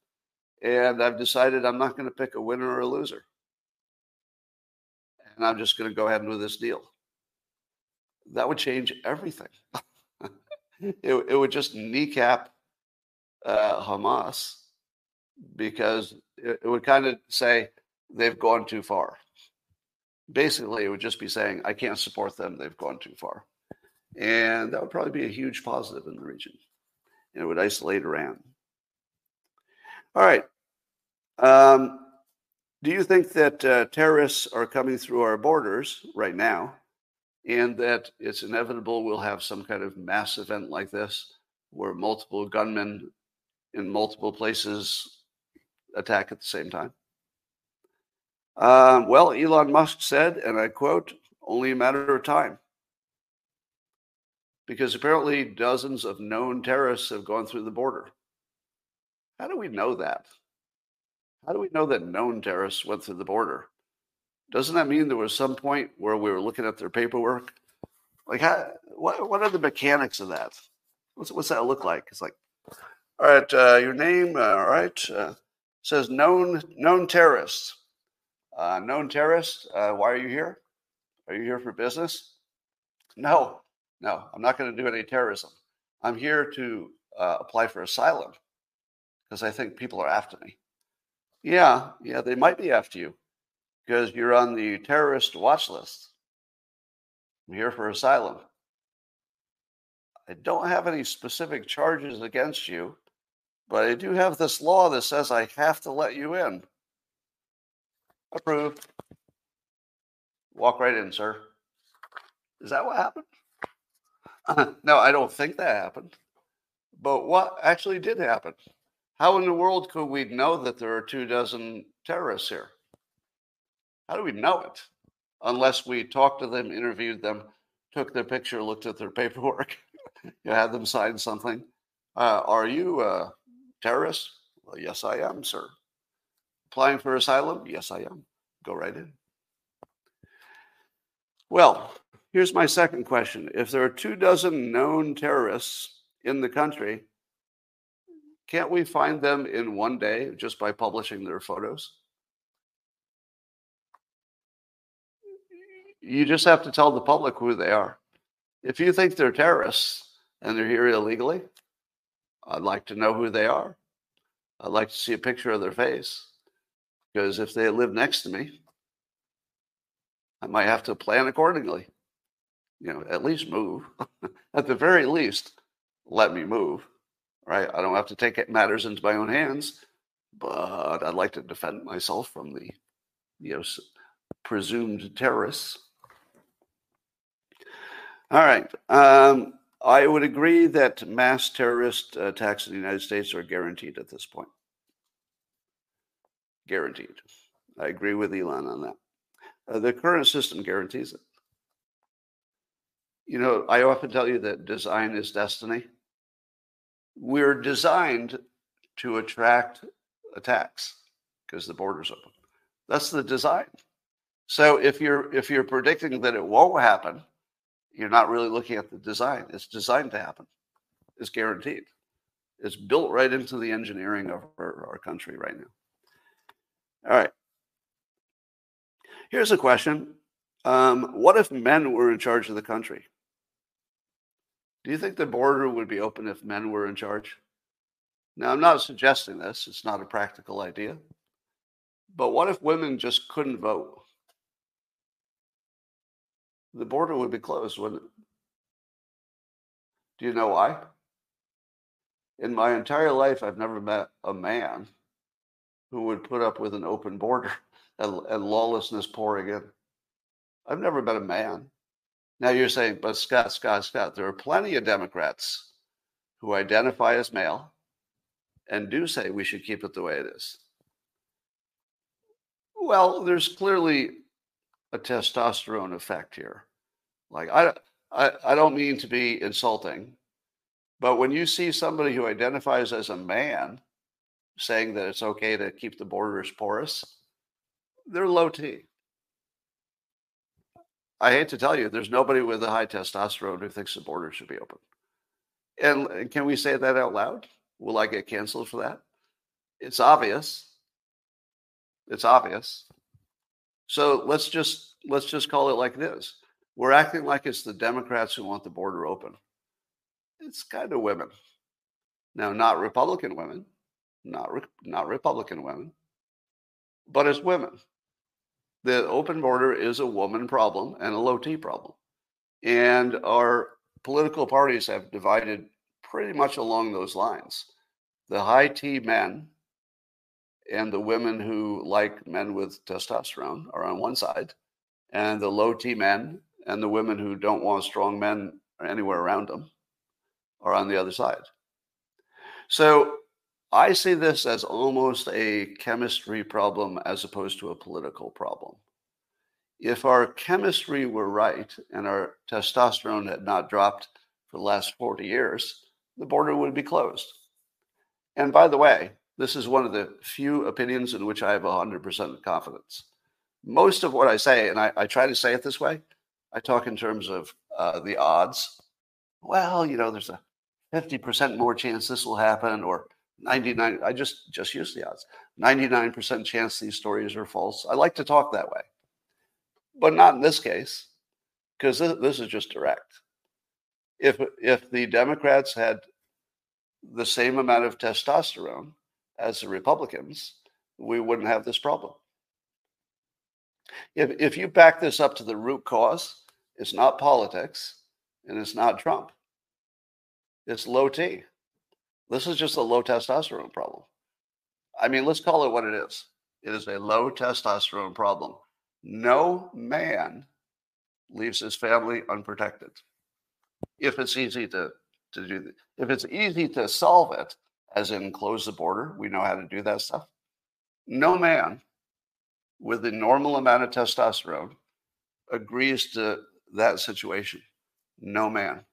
and I've decided I'm not going to pick a winner or a loser. And I'm just going to go ahead and do this deal that would change everything. [laughs] it, it would just kneecap uh, Hamas because it, it would kind of say they've gone too far. Basically, it would just be saying, I can't support them, they've gone too far. And that would probably be a huge positive in the region. And it would isolate Iran. All right. Um, do you think that uh, terrorists are coming through our borders right now? and that it's inevitable we'll have some kind of mass event like this where multiple gunmen in multiple places attack at the same time. Uh, well, Elon Musk said, and I quote, only a matter of time. Because apparently dozens of known terrorists have gone through the border. How do we know that? How do we know that known terrorists went through the border? doesn't that mean there was some point where we were looking at their paperwork? Like, how, what, what are the mechanics of that? What's, what's that look like? It's like, all right, uh, your name, uh, all right, uh, says known known terrorist. Uh, known terrorist, uh, why are you here? Are you here for business? No, no, I'm not going to do any terrorism. I'm here to uh, apply for asylum because I think people are after me. Yeah, yeah, they might be after you because you're on the terrorist watch list. I'm here for asylum. I don't have any specific charges against you, but I do have this law that says I have to let you in. Approved. Walk right in, sir. Is that what happened? [laughs] no, I don't think that happened. But what actually did happen? How in the world could we know that there are two dozen terrorists here? How do we know it? Unless we talked to them, interviewed them, took their picture, looked at their [laughs] paperwork, you had them sign something. Uh, are you a terrorist? Well, yes, I am, sir. Applying for asylum? Yes, I am. Go right in. Well, here's my second question. If there are two dozen known terrorists in the country, can't we find them in one day just by publishing their photos? You just have to tell the public who they are. If you think they're terrorists and they're here illegally, I'd like to know who they are. I'd like to see a picture of their face because if they live next to me, I might have to plan accordingly. You know, at least move. [laughs] at the very least, let me move. Right? I don't have to take matters into my own hands, but I'd like to defend myself from the, you know, presumed terrorists. All right. Um, I would agree that mass terrorist attacks in the United States are guaranteed at this point. Guaranteed. I agree with Elon on that. Uh, the current system guarantees it. You know, I often tell you that design is destiny. We're designed to attract attacks because the border's open. That's the design. So if you're if you're predicting that it won't happen, you're not really looking at the design. It's designed to happen. It's guaranteed. It's built right into the engineering of our, our country right now. All right. Here's a question. Um, what if men were in charge of the country? Do you think the border would be open if men were in charge? Now, I'm not suggesting this, it's not a practical idea. But what if women just couldn't vote? The border would be closed, wouldn't it? Do you know why? In my entire life, I've never met a man who would put up with an open border [laughs] and, and lawlessness pouring in. I've never met a man. Now you're saying, but Scott, Scott, Scott, there are plenty of Democrats who identify as male and do say we should keep it the way it is. Well, there's clearly a testosterone effect here. Like I, I, I don't mean to be insulting, but when you see somebody who identifies as a man saying that it's okay to keep the borders porous, they're low T. I hate to tell you, there's nobody with a high testosterone who thinks the border should be open. And can we say that out loud? Will I get canceled for that? It's obvious. It's obvious. So let's just let's just call it like it is. We're acting like it's the Democrats who want the border open. It's kind of women. Now, not Republican women, not not Republican women, but it's women. The open border is a woman problem and a low T problem. And our political parties have divided pretty much along those lines. The high T men and the women who like men with testosterone are on one side, and the low T men and the women who don't want strong men anywhere around them are on the other side. So I see this as almost a chemistry problem as opposed to a political problem. If our chemistry were right and our testosterone had not dropped for the last 40 years, the border would be closed. And by the way, this is one of the few opinions in which I have 100% confidence. Most of what I say, and I, I try to say it this way, I talk in terms of uh, the odds. Well, you know, there's a 50% more chance this will happen, or 99 i just just use the odds. 99% chance these stories are false. I like to talk that way but not in this case because this, this is just direct. If if the democrats had the same amount of testosterone as the republicans we wouldn't have this problem. If if you back this up to the root cause it's not politics and it's not trump. It's low t this is just a low testosterone problem. I mean, let's call it what it is. It is a low testosterone problem. No man leaves his family unprotected. If it's easy to, to do, if it's easy to solve it, as in close the border, we know how to do that stuff. No man with the normal amount of testosterone agrees to that situation. No man.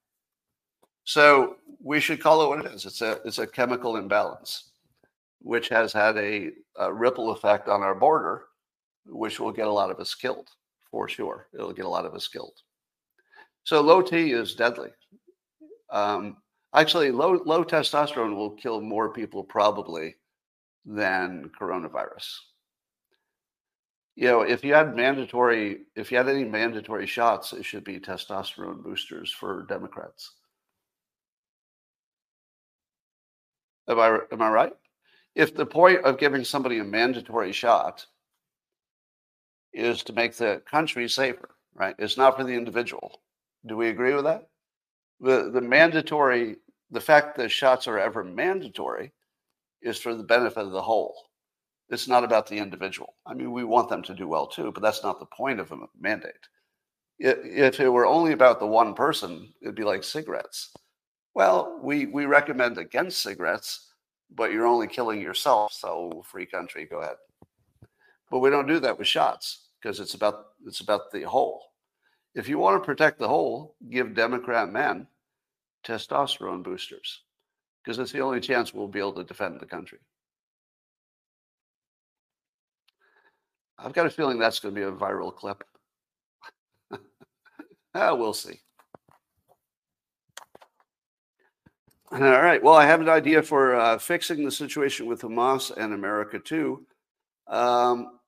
So we should call it what it is. It's a it's a chemical imbalance, which has had a, a ripple effect on our border, which will get a lot of us killed for sure. It'll get a lot of us killed. So low T is deadly. Um, actually, low low testosterone will kill more people probably than coronavirus. You know, if you had mandatory, if you had any mandatory shots, it should be testosterone boosters for Democrats Am I, am I right? If the point of giving somebody a mandatory shot is to make the country safer, right? It's not for the individual. Do we agree with that? The, the mandatory, the fact that shots are ever mandatory is for the benefit of the whole. It's not about the individual. I mean, we want them to do well too, but that's not the point of a mandate. If it were only about the one person, it'd be like cigarettes well, we, we recommend against cigarettes, but you're only killing yourself. So free country, go ahead. But we don't do that with shots because it's about it's about the whole. If you want to protect the whole, give Democrat men testosterone boosters because it's the only chance we'll be able to defend the country. I've got a feeling that's going to be a viral clip. [laughs] we'll see. All right. Well, I have an idea for uh, fixing the situation with Hamas and America too. Um,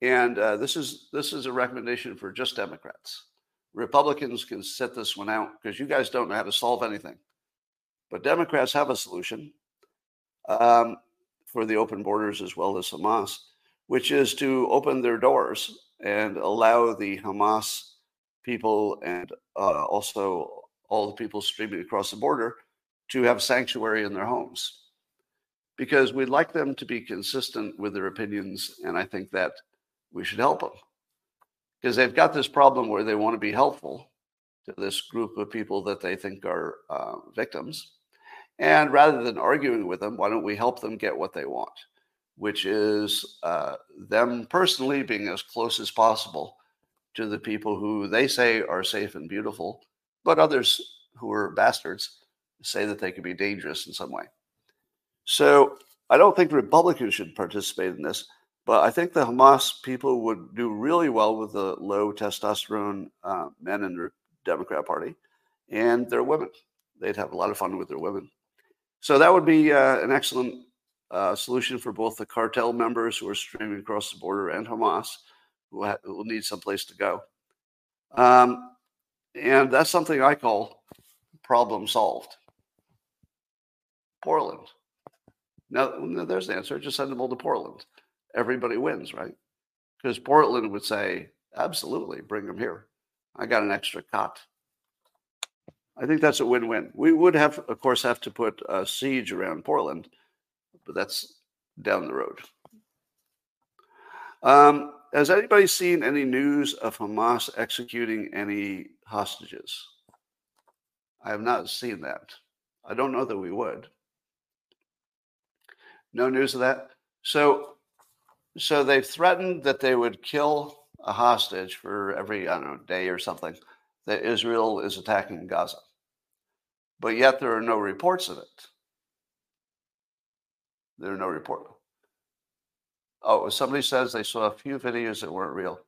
and uh, this is this is a recommendation for just Democrats. Republicans can sit this one out because you guys don't know how to solve anything. But Democrats have a solution um, for the open borders as well as Hamas, which is to open their doors and allow the Hamas people and uh, also all the people streaming across the border to have sanctuary in their homes. Because we'd like them to be consistent with their opinions, and I think that we should help them because they've got this problem where they want to be helpful to this group of people that they think are uh, victims. And rather than arguing with them, why don't we help them get what they want, which is uh, them personally being as close as possible to the people who they say are safe and beautiful, but others who are bastards say that they could be dangerous in some way. So I don't think Republicans should participate in this. But I think the Hamas people would do really well with the low testosterone uh, men in the Democrat Party and their women. They'd have a lot of fun with their women. So that would be uh, an excellent uh, solution for both the cartel members who are streaming across the border and Hamas, who ha- will need some place to go. Um, and that's something I call problem solved. Portland. Now, there's the answer. Just send them all to Portland everybody wins, right? Because Portland would say, absolutely, bring them here. I got an extra cot. I think that's a win-win. We would have, of course, have to put a siege around Portland, but that's down the road. Um, has anybody seen any news of Hamas executing any hostages? I have not seen that. I don't know that we would. No news of that. So so they've threatened that they would kill a hostage for every, I don't know, day or something that Israel is attacking Gaza. But yet there are no reports of it. There are no reports. Oh, somebody says they saw a few videos that weren't real.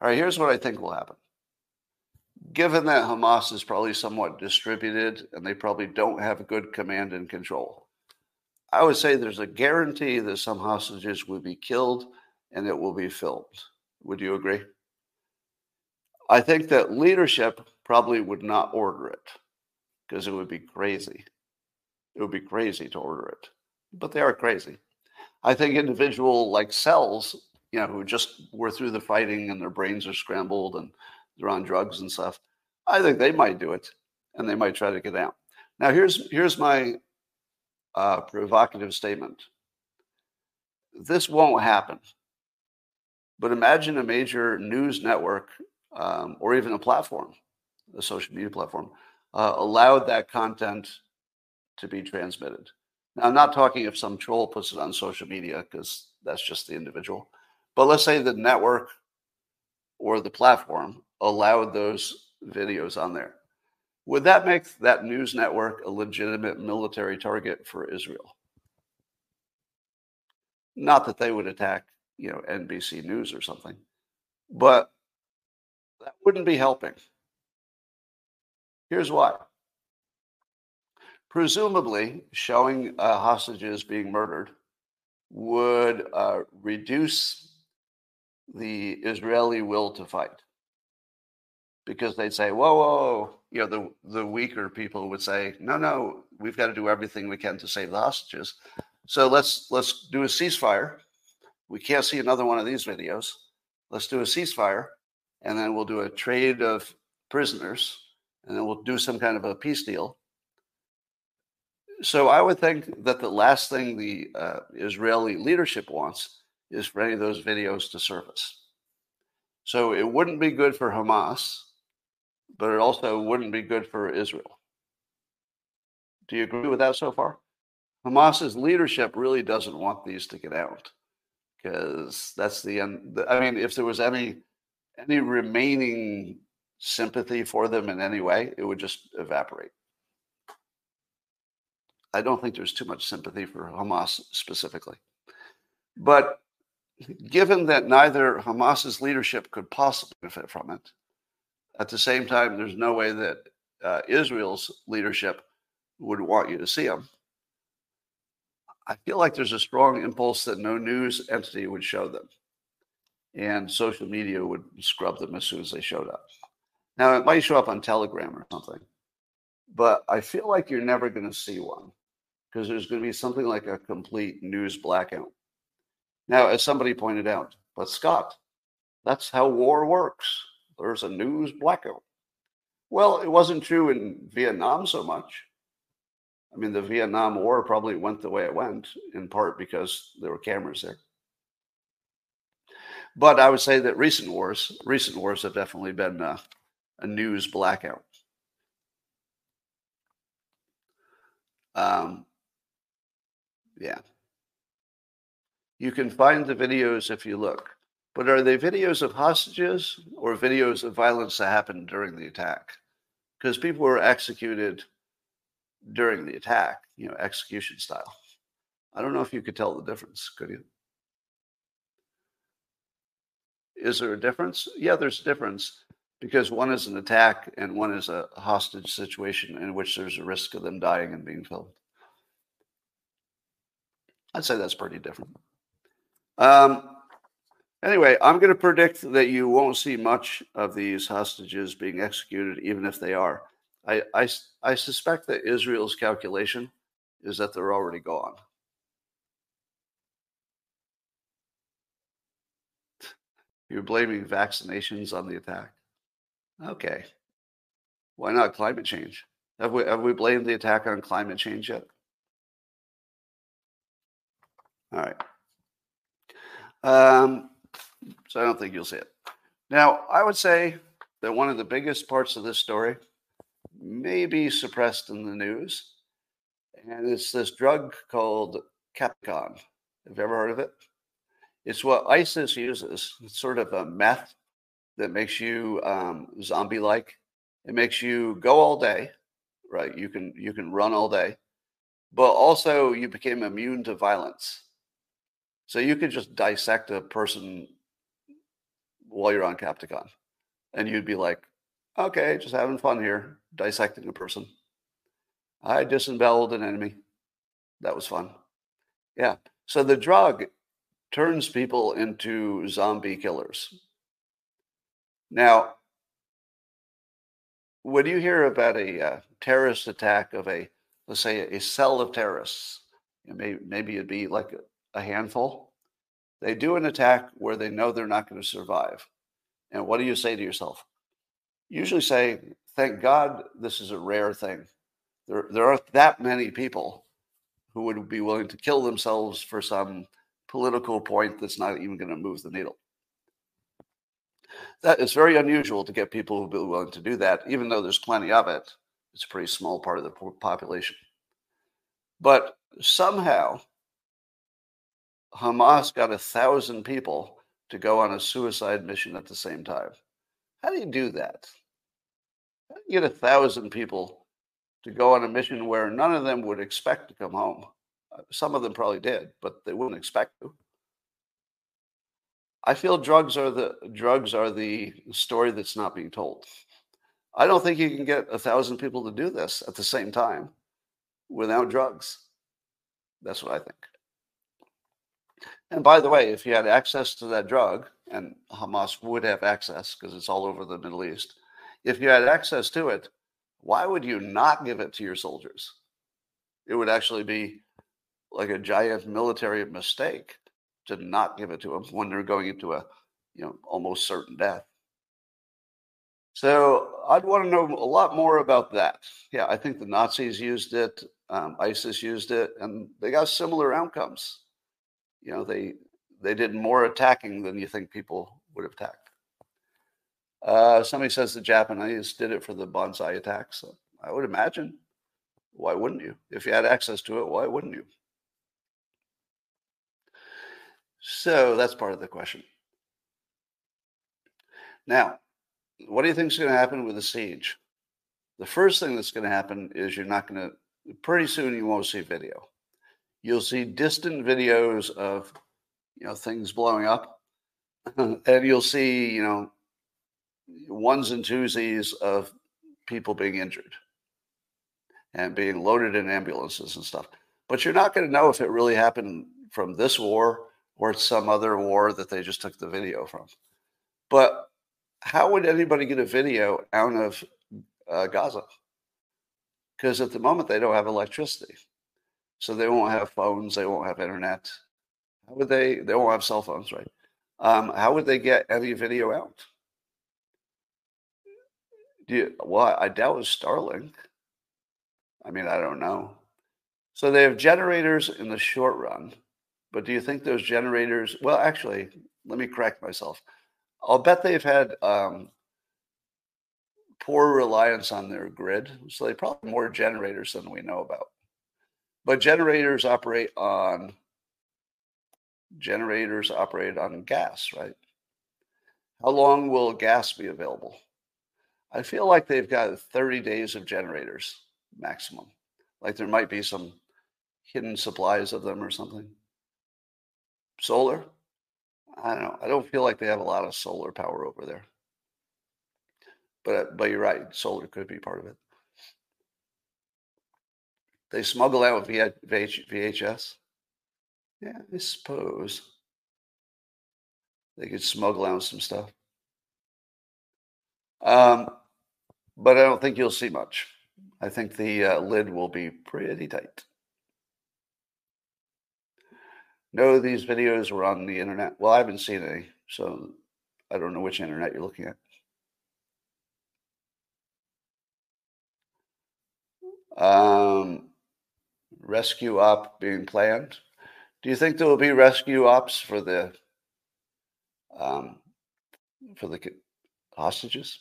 All right, here's what I think will happen. Given that Hamas is probably somewhat distributed and they probably don't have good command and control, I would say there's a guarantee that some hostages will be killed and it will be filmed. Would you agree? I think that leadership probably would not order it because it would be crazy. It would be crazy to order it, but they are crazy. I think individual like cells, you know, who just were through the fighting and their brains are scrambled and they're on drugs and stuff. I think they might do it and they might try to get out. Now here's here's my uh, provocative statement. This won't happen. But imagine a major news network um, or even a platform, a social media platform, uh, allowed that content to be transmitted. Now, I'm not talking if some troll puts it on social media because that's just the individual. But let's say the network or the platform allowed those videos on there. Would that make that news network a legitimate military target for Israel? Not that they would attack, you know, NBC News or something, but that wouldn't be helping. Here's why. Presumably, showing uh, hostages being murdered would uh, reduce the Israeli will to fight because they'd say, whoa, whoa, you know, the, the weaker people would say, no, no, we've got to do everything we can to save the hostages. So let's let's do a ceasefire. We can't see another one of these videos. Let's do a ceasefire, and then we'll do a trade of prisoners, and then we'll do some kind of a peace deal. So I would think that the last thing the uh, Israeli leadership wants is for any of those videos to surface. So it wouldn't be good for Hamas but it also wouldn't be good for Israel. Do you agree with that so far? Hamas's leadership really doesn't want these to get out because that's the end. I mean, if there was any any remaining sympathy for them in any way, it would just evaporate. I don't think there's too much sympathy for Hamas specifically. But given that neither Hamas's leadership could possibly benefit from it, at the same time, there's no way that uh, Israel's leadership would want you to see them. I feel like there's a strong impulse that no news entity would show them, and social media would scrub them as soon as they showed up. Now, it might show up on Telegram or something, but I feel like you're never going to see one because there's going to be something like a complete news blackout. Now, as somebody pointed out, but Scott, that's how war works. There's a news blackout. Well, it wasn't true in Vietnam so much. I mean, the Vietnam War probably went the way it went, in part because there were cameras there. But I would say that recent wars, recent wars have definitely been uh, a news blackout. Um, yeah. You can find the videos if you look. But are they videos of hostages or videos of violence that happened during the attack? Because people were executed during the attack, you know, execution style. I don't know if you could tell the difference, could you? Is there a difference? Yeah, there's a difference because one is an attack and one is a hostage situation in which there's a risk of them dying and being killed. I'd say that's pretty different. Um, anyway, I'm going to predict that you won't see much of these hostages being executed, even if they are. I, I, I suspect that Israel's calculation is that they're already gone. [laughs] You're blaming vaccinations on the attack. Okay. Why not climate change? Have we have we blamed the attack on climate change yet? All right. Um, so I don't think you'll see it. Now, I would say that one of the biggest parts of this story may be suppressed in the news, and it's this drug called Captagon. Have you ever heard of it? It's what ISIS uses. It's sort of a meth that makes you um, zombie-like. It makes you go all day, right? You can you can run all day, but also you became immune to violence. So you could just dissect a person while you're on Captagon, and you'd be like, okay, just having fun here, dissecting a person. I disemboweled an enemy. That was fun. Yeah. So the drug turns people into zombie killers. Now, when you hear about a uh, terrorist attack of a, let's say, a cell of terrorists, maybe, maybe it'd be like a handful. They do an attack where they know they're not going to survive. And what do you say to yourself? Usually say, thank God this is a rare thing. There, there aren't that many people who would be willing to kill themselves for some political point that's not even going to move the needle. That is very unusual to get people who'd be willing to do that, even though there's plenty of it. It's a pretty small part of the population. But somehow, Hamas got a thousand people to go on a suicide mission at the same time. How do you do that? How do you get a thousand people to go on a mission where none of them would expect to come home? Uh, some of them probably did, but they wouldn't expect to. I feel drugs are the drugs are the story that's not being told. I don't think you can get a thousand people to do this at the same time without drugs. That's what I think. And by the way, if you had access to that drug, and Hamas would have access because it's all over the Middle East, if you had access to it, why would you not give it to your soldiers? It would actually be like a giant military mistake to not give it to them when they're going into a you know almost certain death. So I'd want to know a lot more about that. Yeah, I think the Nazis used it, um, ISIS used it, and they got similar outcomes you know they they did more attacking than you think people would have attacked. Uh, somebody says the Japanese did it for the banzai attacks. So I would imagine Why wouldn't you? If you had access to it, why wouldn't you? So that's part of the question. Now, what do you think is going to happen with the siege? The first thing that's going to happen is you're not going to, pretty soon you won't see video. You'll see distant videos of, you know, things blowing up. [laughs] and you'll see, you know, ones and twosies of people being injured and being loaded in ambulances and stuff. But you're not going to know if it really happened from this war or some other war that they just took the video from. But how would anybody get a video out of uh, Gaza? Because at the moment they don't have electricity, so they won't have phones, they won't have internet. How would they? They won't have cell phones, right? Um, how would they get any video out? Do you, well, I doubt it's Starlink. I mean, I don't know. So they have generators in the short run, but do you think those generators? Well, actually, let me correct myself. I'll bet they've had um, poor reliance on their grid, so they probably more generators than we know about. But generators operate on generators operate on gas, right? How long will gas be available? I feel like they've got 30 days of generators maximum. Like there might be some hidden supplies of them or something. Solar? I don't know. I don't feel like they have a lot of solar power over there. But but you're right. Solar could be part of it. They smuggle out VHS. Yeah, I suppose they could smuggle out some stuff. Um, but I don't think you'll see much. I think the uh, lid will be pretty tight. No, these videos were on the internet. Well, I haven't seen any, so I don't know which internet you're looking at. Um, rescue op being planned. Do you think there will be rescue ops for the um, for the hostages?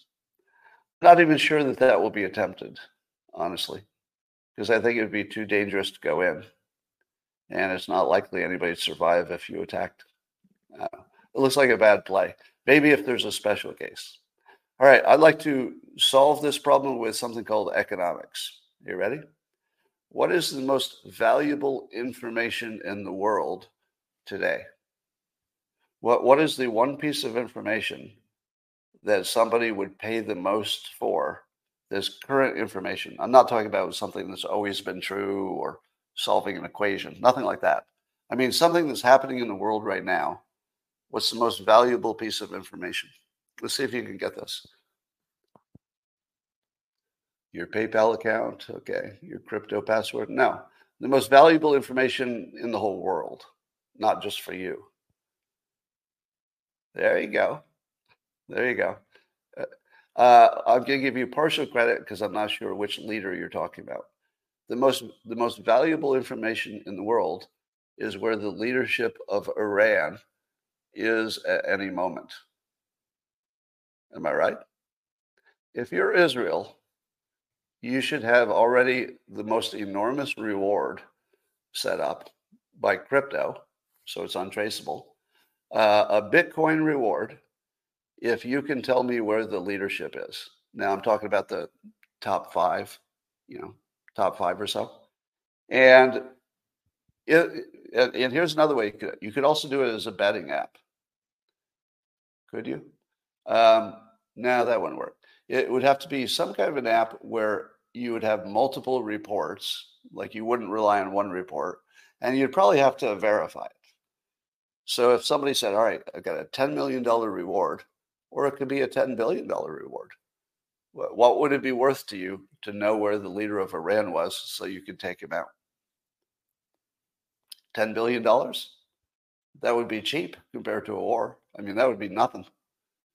Not even sure that that will be attempted, honestly, because I think it would be too dangerous to go in and it's not likely anybody to survive if you attacked. Uh, it looks like a bad play. Maybe if there's a special case. All right, I'd like to solve this problem with something called economics. You ready? What is the most valuable information in the world today? What, what is the one piece of information that somebody would pay the most for? This current information. I'm not talking about something that's always been true or solving an equation, nothing like that. I mean, something that's happening in the world right now. What's the most valuable piece of information? Let's see if you can get this. Your PayPal account, okay. Your crypto password, no. The most valuable information in the whole world, not just for you. There you go. There you go. Uh, uh I'm going to give you partial credit because I'm not sure which leader you're talking about the most the most valuable information in the world is where the leadership of Iran is at any moment. Am I right? If you're Israel, you should have already the most enormous reward set up by crypto, so it's untraceable. Uh, a Bitcoin reward if you can tell me where the leadership is. Now I'm talking about the top five, you know, top five or so. And it, and here's another way you could you could also do it as a betting app. Could you? Um, no, that wouldn't work. It would have to be some kind of an app where you would have multiple reports, like you wouldn't rely on one report, and you'd probably have to verify it. So if somebody said, "All right, I've got a ten million dollar reward," or it could be a ten billion dollar reward, what would it be worth to you to know where the leader of Iran was so you could take him out? $10 billion? That would be cheap compared to a war. I mean, that would be nothing.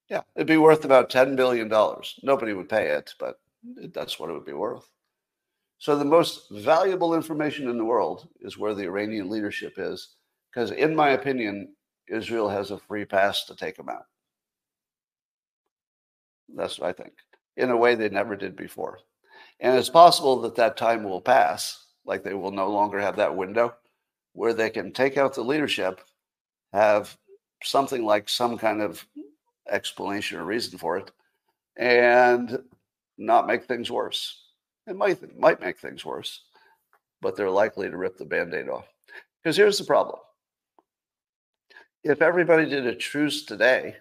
Yeah, it'd be worth about $10 billion. Nobody would pay it, but that's what it would be worth. So, the most valuable information in the world is where the Iranian leadership is, because, in my opinion, Israel has a free pass to take them out. That's what I think in a way they never did before. And it's possible that that time will pass, like they will no longer have that window where they can take out the leadership, have something like some kind of explanation or reason for it, and not make things worse. It might might make things worse, but they're likely to rip the band-aid off. Because here's the problem. If everybody did a truce today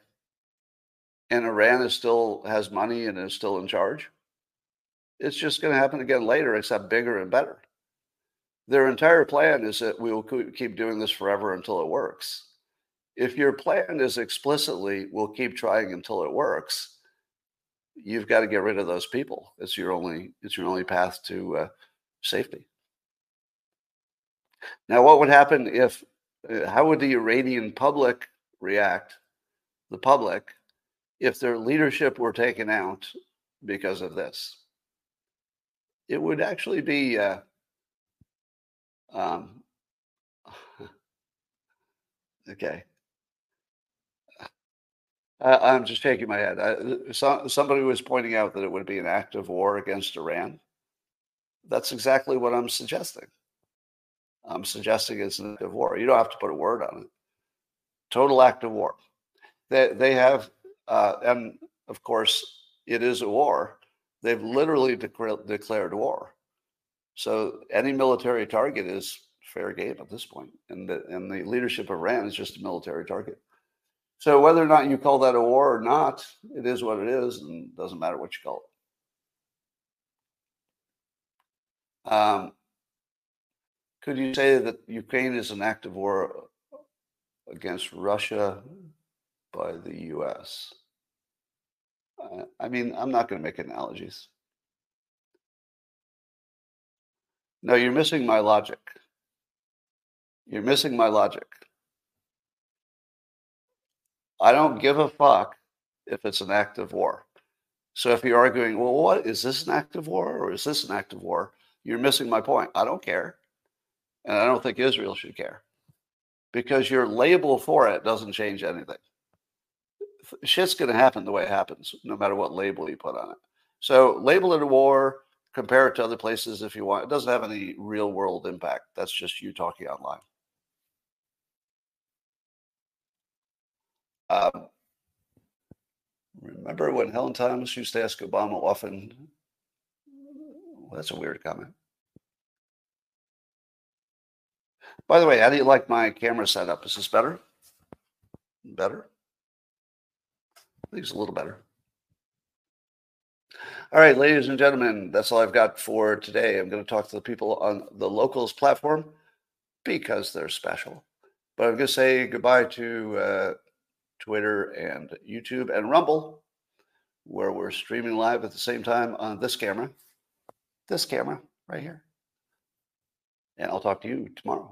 and Iran is still has money and is still in charge, it's just going to happen again later, except bigger and better. Their entire plan is that we will keep doing this forever until it works. If your plan is explicitly, we'll keep trying until it works, you've got to get rid of those people. It's your only it's your only path to uh, safety. Now, what would happen if? Uh, how would the Iranian public react? The public, if their leadership were taken out because of this, it would actually be. Uh, um, [sighs] okay. I'm just shaking my head. I, so, somebody was pointing out that it would be an act of war against Iran. That's exactly what I'm suggesting. I'm suggesting it's an act of war. You don't have to put a word on it. Total act of war. They they have, uh, and of course, it is a war. They've literally declared declared war. So any military target is fair game at this point, and the and the leadership of Iran is just a military target. So whether or not you call that a war or not, it is what it is, and doesn't matter what you call it. Um, could you say that Ukraine is an active war against Russia by the U.S.? Uh, I mean, I'm not going to make analogies. No, you're missing my logic. You're missing my logic. I don't give a fuck if it's an act of war. So if you're arguing, well, what is this an act of war or is this an act of war? You're missing my point. I don't care. And I don't think Israel should care because your label for it doesn't change anything. Shit's going to happen the way it happens, no matter what label you put on it. So label it a war, compare it to other places if you want. It doesn't have any real world impact. That's just you talking online. Um, remember when Helen Thomas used to ask Obama often? Well, that's a weird comment. By the way, how do you like my camera setup? Is this better? Better? I think it's a little better. All right, ladies and gentlemen, that's all I've got for today. I'm going to talk to the people on the locals platform because they're special. But I'm going to say goodbye to uh, Twitter, and YouTube and Rumble, where we're streaming live at the same time on this camera, this camera right here. And I'll talk to you tomorrow.